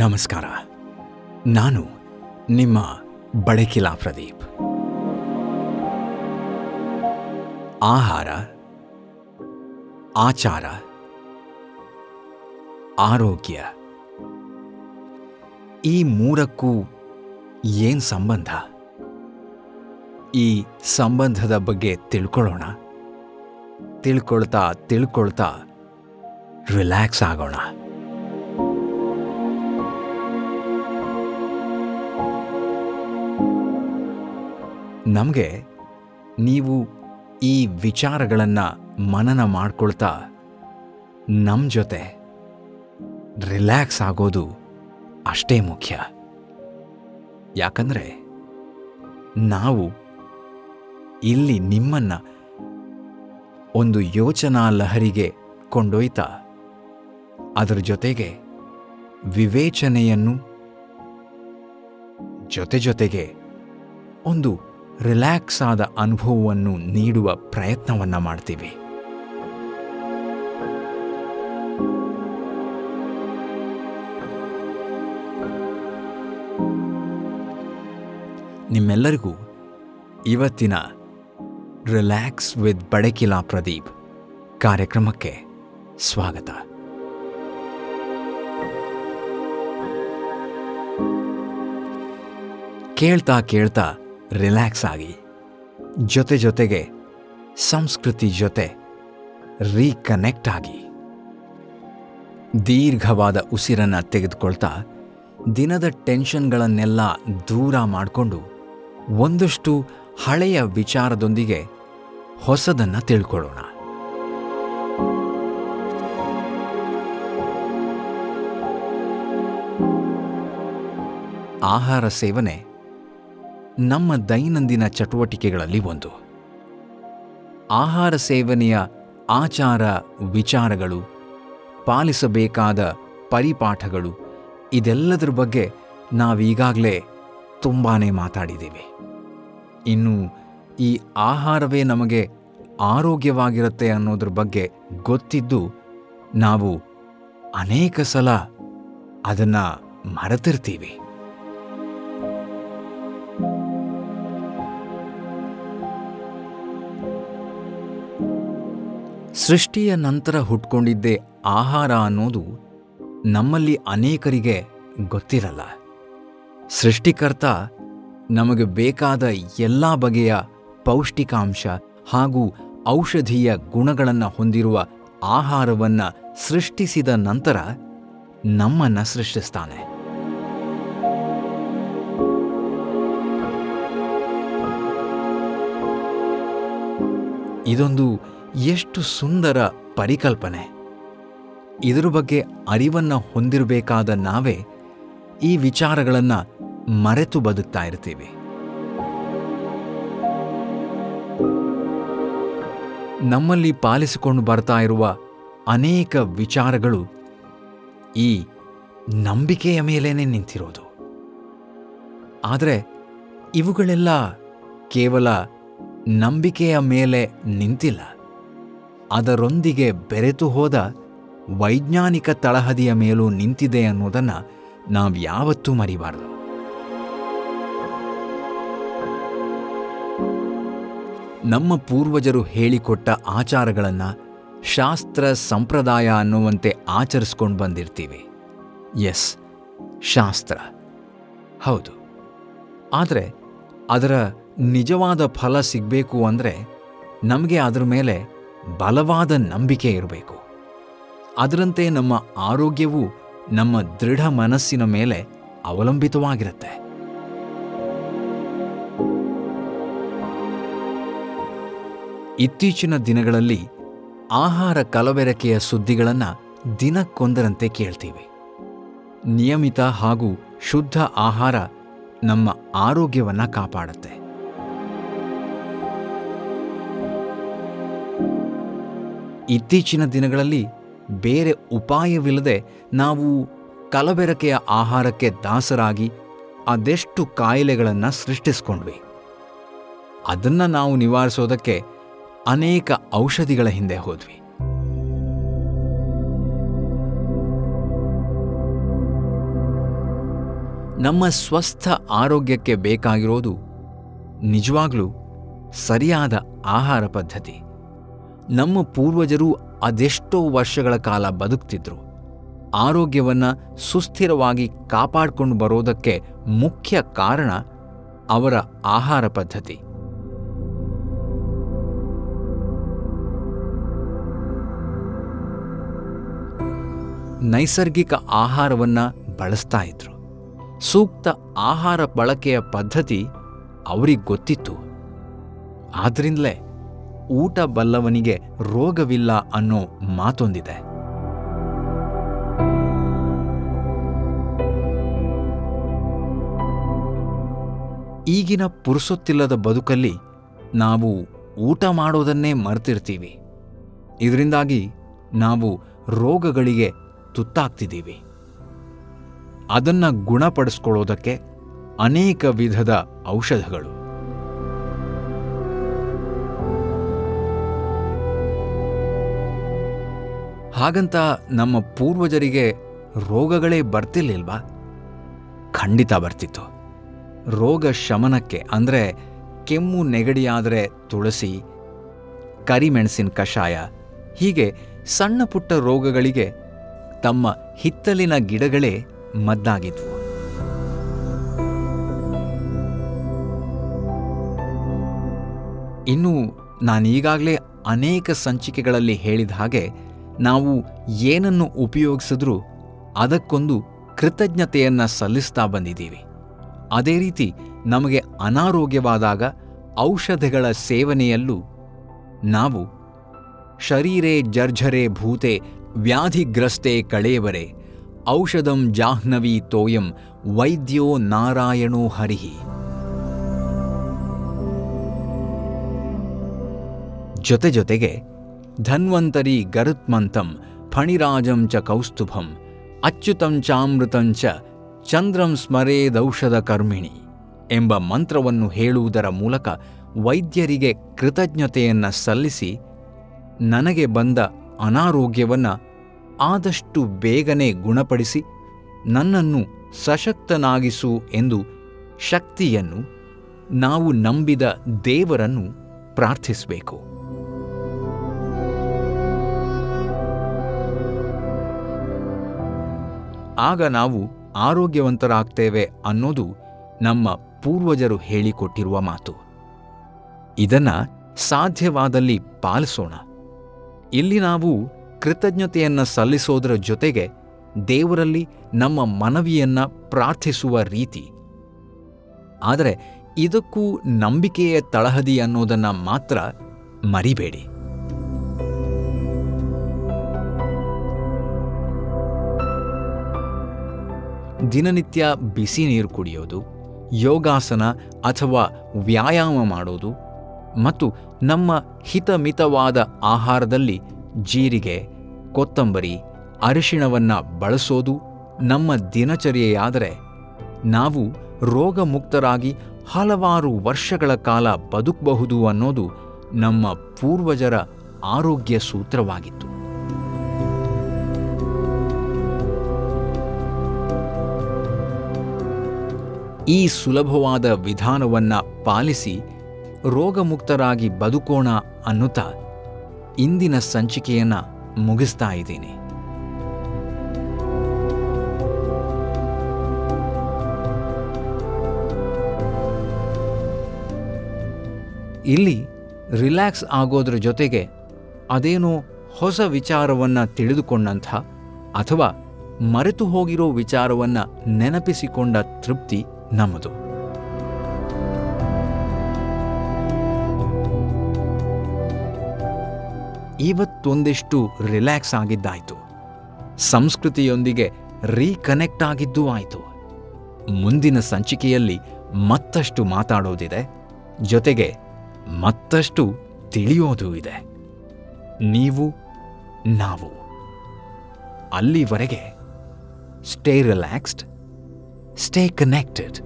ನಮಸ್ಕಾರ. ನಾನು ನಿಮ್ಮ ಬಡಕಿಲಾ ಪ್ರದೀಪ್. ಆಹಾರ, ಆಚಾರ, ಆರೋಗ್ಯ. ಈ ಮೂರಕ್ಕೂ ಏನು ಸಂಬಂಧ? ಈ ಸಂಬಂಧದ ಬಗ್ಗೆ ತಿಳ್ಕೊಳ್ಳೋಣ. ತಿಳ್ಕೊಳ್ತಾ ತಿಳ್ಕೊಳ್ತಾ, ರಿಲ್ಯಾಕ್ಸ್ ಆಗೋಣ. ನಮಗೆ ನೀವು ಈ ವಿಚಾರಗಳನ್ನು ಮನನ ಮಾಡ್ಕೊಳ್ತಾ ನಮ್ಮ ಜೊತೆ ರಿಲ್ಯಾಕ್ಸ್ ಆಗೋದು ಅಷ್ಟೇ ಮುಖ್ಯ. ಯಾಕಂದರೆ ನಾವು ಇಲ್ಲಿ ನಿಮ್ಮನ್ನು ಒಂದು ಯೋಚನಾ ಲಹರಿಗೆ ಕೊಂಡೊಯ್ತಾ ಅದರ ಜೊತೆಗೆ ವಿವೇಚನೆಯನ್ನು ಜೊತೆ ಜೊತೆಗೆ ಒಂದು ರಿಲ್ಯಾಕ್ಸ್ ಆದ ಅನುಭವವನ್ನು ನೀಡುವ ಪ್ರಯತ್ನವನ್ನ ಮಾಡ್ತೀವಿ. ನಿಮ್ಮೆಲ್ಲರಿಗೂ ಇವತ್ತಿನ ರಿಲ್ಯಾಕ್ಸ್ ವಿತ್ ಬಡಕಿಲಾ ಪ್ರದೀಪ್ ಕಾರ್ಯಕ್ರಮಕ್ಕೆ ಸ್ವಾಗತ. ಕೇಳ್ತಾ ಕೇಳ್ತಾ ರಿಲ್ಯಾಕ್ಸ್ ಆಗಿ. ಜೊತೆ ಜೊತೆಗೆ ಸಂಸ್ಕೃತಿ ಜೊತೆ ರೀಕನೆಕ್ಟ್ ಆಗಿ. ದೀರ್ಘವಾದ ಉಸಿರನ್ನು ತೆಗೆದುಕೊಳ್ತಾ ದಿನದ ಟೆನ್ಷನ್ಗಳನ್ನೆಲ್ಲ ದೂರ ಮಾಡಿಕೊಂಡು ಒಂದಷ್ಟು ಹಳೆಯ ವಿಚಾರದೊಂದಿಗೆ ಹೊಸದನ್ನ ತಿಳ್ಕೊಳ್ಳೋಣ. ಆಹಾರ ಸೇವನೆ ನಮ್ಮ ದೈನಂದಿನ ಚಟುವಟಿಕೆಗಳಲ್ಲಿ ಒಂದು. ಆಹಾರ ಸೇವನೆಯ ಆಚಾರ ವಿಚಾರಗಳು, ಪಾಲಿಸಬೇಕಾದ ಪರಿಪಾಠಗಳು, ಇದೆಲ್ಲದರ ಬಗ್ಗೆ ನಾವೀಗಾಗಲೇ ತುಂಬಾ ಮಾತಾಡಿದ್ದೀವಿ. ಇನ್ನು ಈ ಆಹಾರವೇ ನಮಗೆ ಆರೋಗ್ಯವಾಗಿರುತ್ತೆ ಅನ್ನೋದ್ರ ಬಗ್ಗೆ ಗೊತ್ತಿದ್ದು ನಾವು ಅನೇಕ ಸಲ ಅದನ್ನು ಮರೆತಿರ್ತೀವಿ. ಸೃಷ್ಟಿಯ ನಂತರ ಹುಟ್ಕೊಂಡಿದ್ದೇ ಆಹಾರ ಅನ್ನೋದು ನಮ್ಮಲ್ಲಿ ಅನೇಕರಿಗೆ ಗೊತ್ತಿರಲ್ಲ. ಸೃಷ್ಟಿಕರ್ತ ನಮಗೆ ಬೇಕಾದ ಎಲ್ಲ ಬಗೆಯ ಪೌಷ್ಟಿಕಾಂಶ ಹಾಗೂ ಔಷಧೀಯ ಗುಣಗಳನ್ನು ಹೊಂದಿರುವ ಆಹಾರವನ್ನು ಸೃಷ್ಟಿಸಿದ ನಂತರ ನಮ್ಮನ್ನು ಸೃಷ್ಟಿಸ್ತಾನೆ. ಇದೊಂದು ಎಷ್ಟು ಸುಂದರ ಪರಿಕಲ್ಪನೆ. ಇದರ ಬಗ್ಗೆ ಅರಿವನ್ನು ಹೊಂದಿರಬೇಕಾದ ನಾವೇ ಈ ವಿಚಾರಗಳನ್ನು ಮರೆತು ಬದುಕ್ತಾ ಇರ್ತೀವಿ. ನಮ್ಮಲ್ಲಿ ಪಾಲಿಸಿಕೊಂಡು ಬರ್ತಾ ಇರುವ ಅನೇಕ ವಿಚಾರಗಳು ಈ ನಂಬಿಕೆಯ ಮೇಲೇನೆ ನಿಂತಿರೋದು. ಆದರೆ ಇವುಗಳೆಲ್ಲ ಕೇವಲ ನಂಬಿಕೆಯ ಮೇಲೆ ನಿಂತಿಲ್ಲ. ಅದರೊಂದಿಗೆ ಬೆರೆತು ಹೋದ ವೈಜ್ಞಾನಿಕ ತಳಹದಿಯ ಮೇಲೂ ನಿಂತಿದೆ ಅನ್ನೋದನ್ನು ನಾವು ಯಾವತ್ತೂ ಮರಿಬಾರದು. ನಮ್ಮ ಪೂರ್ವಜರು ಹೇಳಿಕೊಟ್ಟ ಆಚಾರಗಳನ್ನು ಶಾಸ್ತ್ರ ಸಂಪ್ರದಾಯ ಅನ್ನುವಂತೆ ಆಚರಿಸ್ಕೊಂಡು ಬಂದಿರ್ತೀವಿ. ಎಸ್, ಶಾಸ್ತ್ರ. ಹೌದು. ಆದರೆ ಅದರ ನಿಜವಾದ ಫಲ ಸಿಗಬೇಕು ಅಂದರೆ ನಮಗೆ ಅದರ ಮೇಲೆ ಬಲವಾದ ನಂಬಿಕೆ ಇರಬೇಕು. ಅದರಂತೆ ನಮ್ಮ ಆರೋಗ್ಯವು ನಮ್ಮ ದೃಢ ಮನಸ್ಸಿನ ಮೇಲೆ ಅವಲಂಬಿತವಾಗಿರುತ್ತೆ. ಇತ್ತೀಚಿನ ದಿನಗಳಲ್ಲಿ ಆಹಾರ ಕಲಬೆರಕೆಯ ಸುದ್ದಿಗಳನ್ನು ದಿನಕ್ಕೊಂದರಂತೆ ಕೇಳ್ತೀವಿ. ನಿಯಮಿತ ಹಾಗೂ ಶುದ್ಧ ಆಹಾರ ನಮ್ಮ ಆರೋಗ್ಯವನ್ನು ಕಾಪಾಡುತ್ತೆ. ಇತ್ತೀಚಿನ ದಿನಗಳಲ್ಲಿ ಬೇರೆ ಉಪಾಯವಿಲ್ಲದೆ ನಾವು ಕಲಬೆರಕೆಯ ಆಹಾರಕ್ಕೆ ದಾಸರಾಗಿ ಅದೆಷ್ಟು ಕಾಯಿಲೆಗಳನ್ನು ಸೃಷ್ಟಿಸ್ಕೊಂಡ್ವಿ. ಅದನ್ನು ನಾವು ನಿವಾರಿಸೋದಕ್ಕೆ ಅನೇಕ ಔಷಧಿಗಳ ಹಿಂದೆ ಹೋದ್ವಿ. ನಮ್ಮ ಸ್ವಸ್ಥ ಆರೋಗ್ಯಕ್ಕೆ ಬೇಕಾಗಿರೋದು ನಿಜವಾಗ್ಲೂ ಸರಿಯಾದ ಆಹಾರ ಪದ್ಧತಿ. ನಮ್ಮ ಪೂರ್ವಜರು ಅದೆಷ್ಟೋ ವರ್ಷಗಳ ಕಾಲ ಬದುಕ್ತಿದ್ರು. ಆರೋಗ್ಯವನ್ನು ಸುಸ್ಥಿರವಾಗಿ ಕಾಪಾಡಿಕೊಂಡು ಬರೋದಕ್ಕೆ ಮುಖ್ಯ ಕಾರಣ ಅವರ ಆಹಾರ ಪದ್ಧತಿ. ನೈಸರ್ಗಿಕ ಆಹಾರವನ್ನು ಬಳಸ್ತಾ ಇದ್ರು. ಸೂಕ್ತ ಆಹಾರ ಬಳಕೆಯ ಪದ್ಧತಿ ಅವರಿಗೆ ಗೊತ್ತಿತ್ತು. ಆದ್ರಿಂದಲೇ ಊಟ ಬಲ್ಲವನಿಗೆ ರೋಗವಿಲ್ಲ ಅನ್ನೋ ಮಾತೊಂದಿದೆ. ಈಗಿನ ಪುರುಸೊತ್ತಿಲ್ಲದ ಬದುಕಲ್ಲಿ ನಾವು ಊಟ ಮಾಡೋದನ್ನೇ ಮರ್ತಿರ್ತೀವಿ. ಇದರಿಂದಾಗಿ ನಾವು ರೋಗಗಳಿಗೆ ತುತ್ತಾಗ್ತಿದ್ದೀವಿ. ಅದನ್ನು ಗುಣಪಡಿಸ್ಕೊಳ್ಳೋದಕ್ಕೆ ಅನೇಕ ವಿಧದ ಔಷಧಗಳು. ಹಾಗಂತ ನಮ್ಮ ಪೂರ್ವಜರಿಗೆ ರೋಗಗಳೇ ಬರ್ತಿರ್ಲಿಲ್ವಾ? ಖಂಡಿತ ಬರ್ತಿತ್ತು. ರೋಗ ಶಮನಕ್ಕೆ, ಅಂದರೆ ಕೆಮ್ಮು ನೆಗಡಿಯಾದರೆ ತುಳಸಿ, ಕರಿಮೆಣಸಿನ ಕಷಾಯ, ಹೀಗೆ ಸಣ್ಣ ಪುಟ್ಟ ರೋಗಗಳಿಗೆ ತಮ್ಮ ಹಿತ್ತಲಿನ ಗಿಡಗಳೇ ಮದ್ದಾಗಿದ್ವು. ಇನ್ನು ನಾನೀಗಾಗಲೇ ಅನೇಕ ಸಂಚಿಕೆಗಳಲ್ಲಿ ಹೇಳಿದ ಹಾಗೆ ನಾವು ಏನನ್ನು ಉಪಯೋಗಿಸಿದ್ರೂ ಅದಕ್ಕೊಂದು ಕೃತಜ್ಞತೆಯನ್ನು ಸಲ್ಲಿಸ್ತಾ ಬಂದಿದ್ದೀವಿ. ಅದೇ ರೀತಿ ನಮಗೆ ಅನಾರೋಗ್ಯವಾದಾಗ ಔಷಧಿಗಳ ಸೇವನೆಯಲ್ಲೂ ನಾವು ಶರೀರೇ ಜರ್ಝರೆ ಭೂತೆ ವ್ಯಾಧಿಗ್ರಸ್ತೆ ಕಳೆಯವರೆ ಔಷಧಂ ಜಾಹ್ನವಿ ತೋಯಂ ವೈದ್ಯೋ ನಾರಾಯಣೋ ಹರಿಹಿ. ಜೊತೆ ಜೊತೆಗೆ ಧನ್ವಂತರಿ ಗರುತ್ಮಂತಂ ಫಣಿರಾಜಂ ಚ ಕೌಸ್ತುಭಂ ಅಚ್ಯುತಂ ಚಾಮೃತಂಚ ಚಂದ್ರಂ ಸ್ಮರೇದೌಷಧ ಕರ್ಮಿಣಿ ಎಂಬ ಮಂತ್ರವನ್ನು ಹೇಳುವುದರ ಮೂಲಕ ವೈದ್ಯರಿಗೆ ಕೃತಜ್ಞತೆಯನ್ನು ಸಲ್ಲಿಸಿ ನನಗೆ ಬಂದ ಅನಾರೋಗ್ಯವನ್ನು ಆದಷ್ಟು ಬೇಗನೆ ಗುಣಪಡಿಸಿ ನನ್ನನ್ನು ಸಶಕ್ತನಾಗಿಸು ಎಂದು ಶಕ್ತಿಯನ್ನು ನಾವು ನಂಬಿದ ದೇವರನ್ನು ಪ್ರಾರ್ಥಿಸಬೇಕು. ಆಗ ನಾವು ಆರೋಗ್ಯವಂತರಾಗ್ತೇವೆ ಅನ್ನೋದು ನಮ್ಮ ಪೂರ್ವಜರು ಹೇಳಿಕೊಟ್ಟಿರುವ ಮಾತು. ಇದನ್ನ ಸಾಧ್ಯವಾದಲ್ಲಿ ಪಾಲಿಸೋಣ. ಇಲ್ಲಿ ನಾವು ಕೃತಜ್ಞತೆಯನ್ನು ಸಲ್ಲಿಸೋದರ ಜೊತೆಗೆ ದೇವರಲ್ಲಿ ನಮ್ಮ ಮನವಿಯನ್ನ ಪ್ರಾರ್ಥಿಸುವ ರೀತಿ. ಆದರೆ ಇದಕ್ಕೂ ನಂಬಿಕೆಯ ತಳಹದಿ ಅನ್ನೋದನ್ನ ಮಾತ್ರ ಮರಿಬೇಡಿ. ದಿನನಿತ್ಯ ಬಿಸಿ ನೀರು ಕುಡಿಯೋದು, ಯೋಗಾಸನ ಅಥವಾ ವ್ಯಾಯಾಮ ಮಾಡೋದು ಮತ್ತು ನಮ್ಮ ಹಿತಮಿತವಾದ ಆಹಾರದಲ್ಲಿ ಜೀರಿಗೆ, ಕೊತ್ತಂಬರಿ, ಅರಿಶಿಣವನ್ನು ಬಳಸೋದು ನಮ್ಮ ದಿನಚರ್ಯೆಯಾದರೆ ನಾವು ರೋಗಮುಕ್ತರಾಗಿ ಹಲವಾರು ವರ್ಷಗಳ ಕಾಲ ಬದುಕಬಹುದು ಅನ್ನೋದು ನಮ್ಮ ಪೂರ್ವಜರ ಆರೋಗ್ಯ ಸೂತ್ರವಾಗಿತ್ತು. ಈ ಸುಲಭವಾದ ವಿಧಾನವನ್ನ ಪಾಲಿಸಿ ರೋಗಮುಕ್ತರಾಗಿ ಬದುಕೋಣ ಅನ್ನುತ್ತಾ ಇಂದಿನ ಸಂಚಿಕೆಯನ್ನು ಮುಗಿಸ್ತಾ ಇದ್ದೀನಿ. ಇಲ್ಲಿ ರಿಲ್ಯಾಕ್ಸ್ ಆಗೋದ್ರ ಜೊತೆಗೆ ಅದೇನೋ ಹೊಸ ವಿಚಾರವನ್ನ ತಿಳಿದುಕೊಂಡಂಥ ಅಥವಾ ಮರೆತು ಹೋಗಿರೋ ವಿಚಾರವನ್ನ ನೆನಪಿಸಿಕೊಂಡ ತೃಪ್ತಿ ನಮ್ಮದು. ಇವತ್ತೊಂದಿಷ್ಟು ರಿಲ್ಯಾಕ್ಸ್ ಆಗಿದ್ದಾಯಿತು. ಸಂಸ್ಕೃತಿಯೊಂದಿಗೆ ರೀಕನೆಕ್ಟ್ ಆಗಿದ್ದೂ ಆಯಿತು. ಮುಂದಿನ ಸಂಚಿಕೆಯಲ್ಲಿ ಮತ್ತಷ್ಟು ಮಾತಾಡೋದಿದೆ, ಜೊತೆಗೆ ಮತ್ತಷ್ಟು ತಿಳಿಯೋದೂ ಇದೆ. ನೀವು, ನಾವು. ಅಲ್ಲಿವರೆಗೆ ಸ್ಟೇ ರಿಲ್ಯಾಕ್ಸ್ಡ್ ಸ್ಟೇ ಕನೆಕ್ಟೆಡ್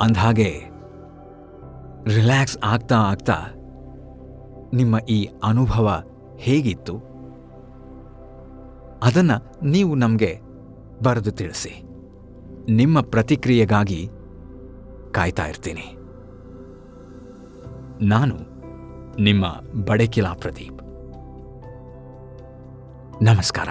ಅಂದಹಾಗೆ, ರಿಲ್ಯಾಕ್ಸ್ ಆಗ್ತಾ ಆಗ್ತಾ ನಿಮ್ಮ ಈ ಅನುಭವ ಹೇಗಿತ್ತು? ಅದನ್ನು ನೀವು ನಮಗೆ ಬರೆದು ತಿಳಿಸಿ. ನಿಮ್ಮ ಪ್ರತಿಕ್ರಿಯೆಗಾಗಿ ಕಾಯ್ತಾ ಇರ್ತೀನಿ. ನಾನು ನಿಮ್ಮ ಬಡಕಿಲಾ ಪ್ರದೀಪ್. ನಮಸ್ಕಾರ.